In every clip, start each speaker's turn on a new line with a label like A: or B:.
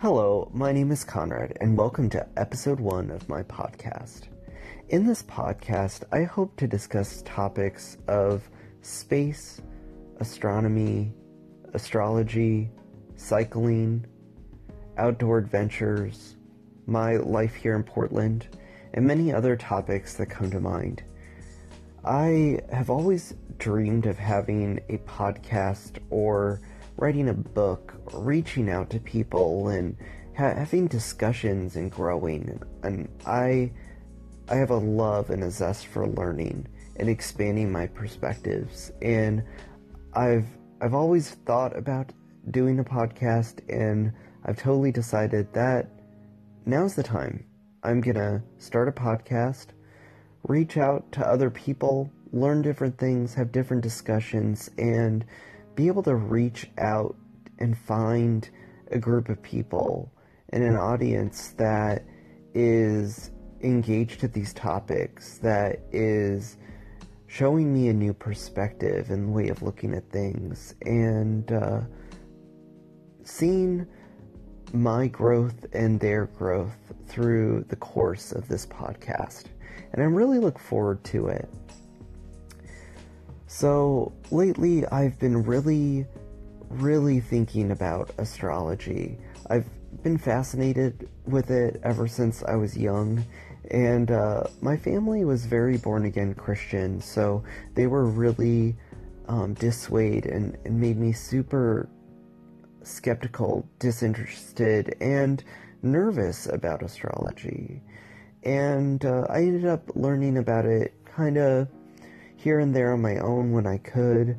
A: Hello, my name is Conrad, and welcome to episode one of my podcast. In this podcast, I hope to discuss topics of space, astronomy, astrology, cycling, outdoor adventures, my life here in Portland, and many other topics that come to mind. I have always dreamed of having a podcast or writing a book, reaching out to people, and ha- having discussions and growing. And I, I have a love and a zest for learning and expanding my perspectives. And I've I've always thought about doing a podcast, and I've totally decided that now's the time. I'm gonna start a podcast, reach out to other people, learn different things, have different discussions, and be able to reach out and find a group of people and an audience that is engaged with these topics, that is showing me a new perspective and way of looking at things, and uh, seeing my growth and their growth through the course of this podcast. And I really look forward to it. So, lately I've been really, really thinking about astrology. I've been fascinated with it ever since I was young, and uh, my family was very born again Christian, so they were really um, dissuade and, and made me super skeptical, disinterested, and nervous about astrology. And uh, I ended up learning about it kind of here and there on my own when I could.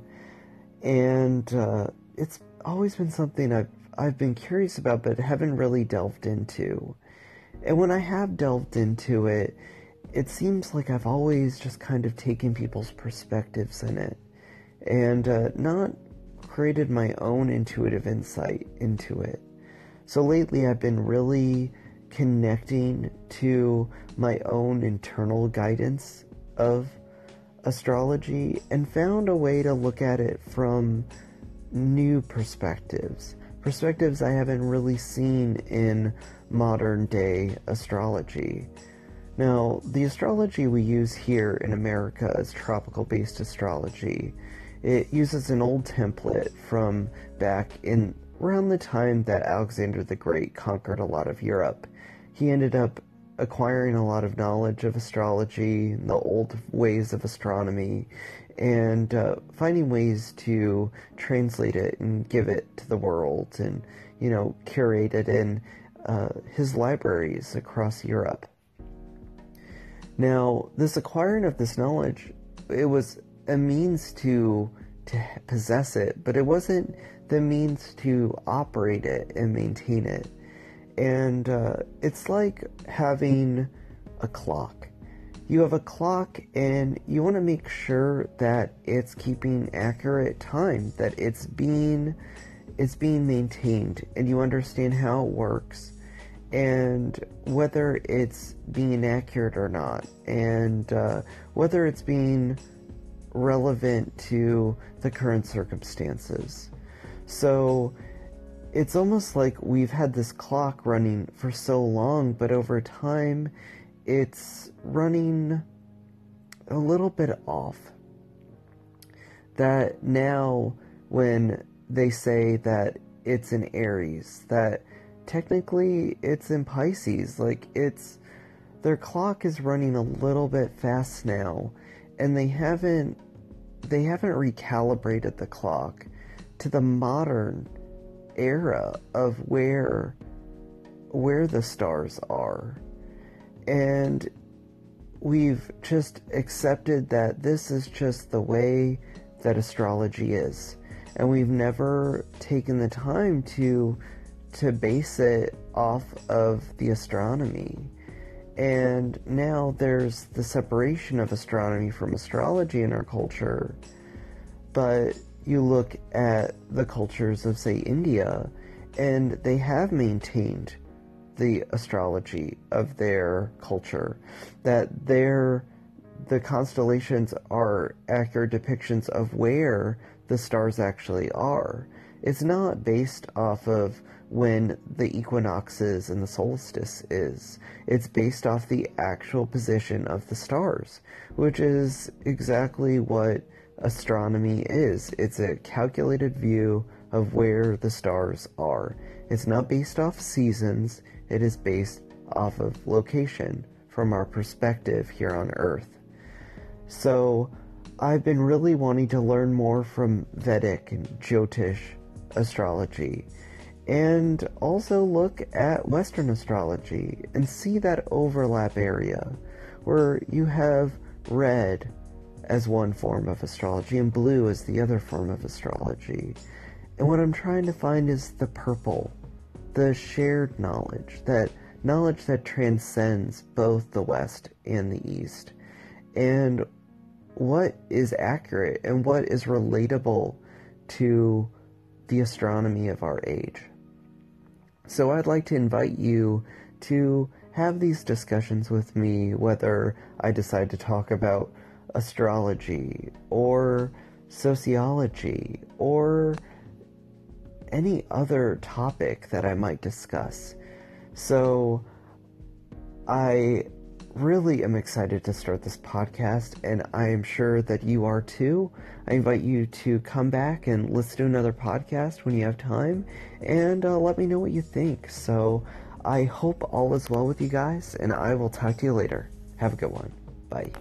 A: And uh, it's always been something I've, I've been curious about but haven't really delved into. And when I have delved into it, it seems like I've always just kind of taken people's perspectives in it and uh, not created my own intuitive insight into it. So lately, I've been really connecting to my own internal guidance of astrology and found a way to look at it from new perspectives. Perspectives I haven't really seen in modern day astrology. Now, the astrology we use here in America is tropical based astrology. It uses an old template from back in around the time that Alexander the Great conquered a lot of Europe. He ended up acquiring a lot of knowledge of astrology, and the old ways of astronomy, and uh, finding ways to translate it and give it to the world and, you know, curate it in uh, his libraries across Europe. Now, this acquiring of this knowledge, it was a means to to possess it, but it wasn't the means to operate it and maintain it. And uh, it's like having a clock. You have a clock, and you want to make sure that it's keeping accurate time, that it's being it's being maintained, and you understand how it works, and whether it's being accurate or not, and uh, whether it's being relevant to the current circumstances. So it's almost like we've had this clock running for so long, but over time it's running a little bit off. That now, when they say that it's in Aries, that technically it's in Pisces, like it's their clock is running a little bit fast now and they haven't they haven't recalibrated the clock to the modern era of where where the stars are. And we've just accepted that this is just the way that astrology is. And we've never taken the time to to base it off of the astronomy. And now there's the separation of astronomy from astrology in our culture. But you look at the cultures of, say, India, and they have maintained the astrology of their culture, that their the constellations are accurate depictions of where the stars actually are. it's not based off of when the equinoxes and the solstice is. It's based off the actual position of the stars, which is exactly what astronomy is. It's a calculated view of where the stars are. It's not based off seasons, it is based off of location from our perspective here on Earth. So, I've been really wanting to learn more from Vedic and Jyotish astrology and also look at Western astrology and see that overlap area where you have red as one form of astrology and blue as the other form of astrology. And what I'm trying to find is the purple, the shared knowledge, that knowledge that transcends both the West and the East. And what is accurate and what is relatable to the astronomy of our age. So I'd like to invite you to have these discussions with me, whether I decide to talk about astrology or sociology or any other topic that I might discuss. So I really am excited to start this podcast, and I am sure that you are too. I invite you to come back and listen to another podcast when you have time, and uh, let me know what you think. So I hope all is well with you guys, and I will talk to you later. Have a good one. Bye.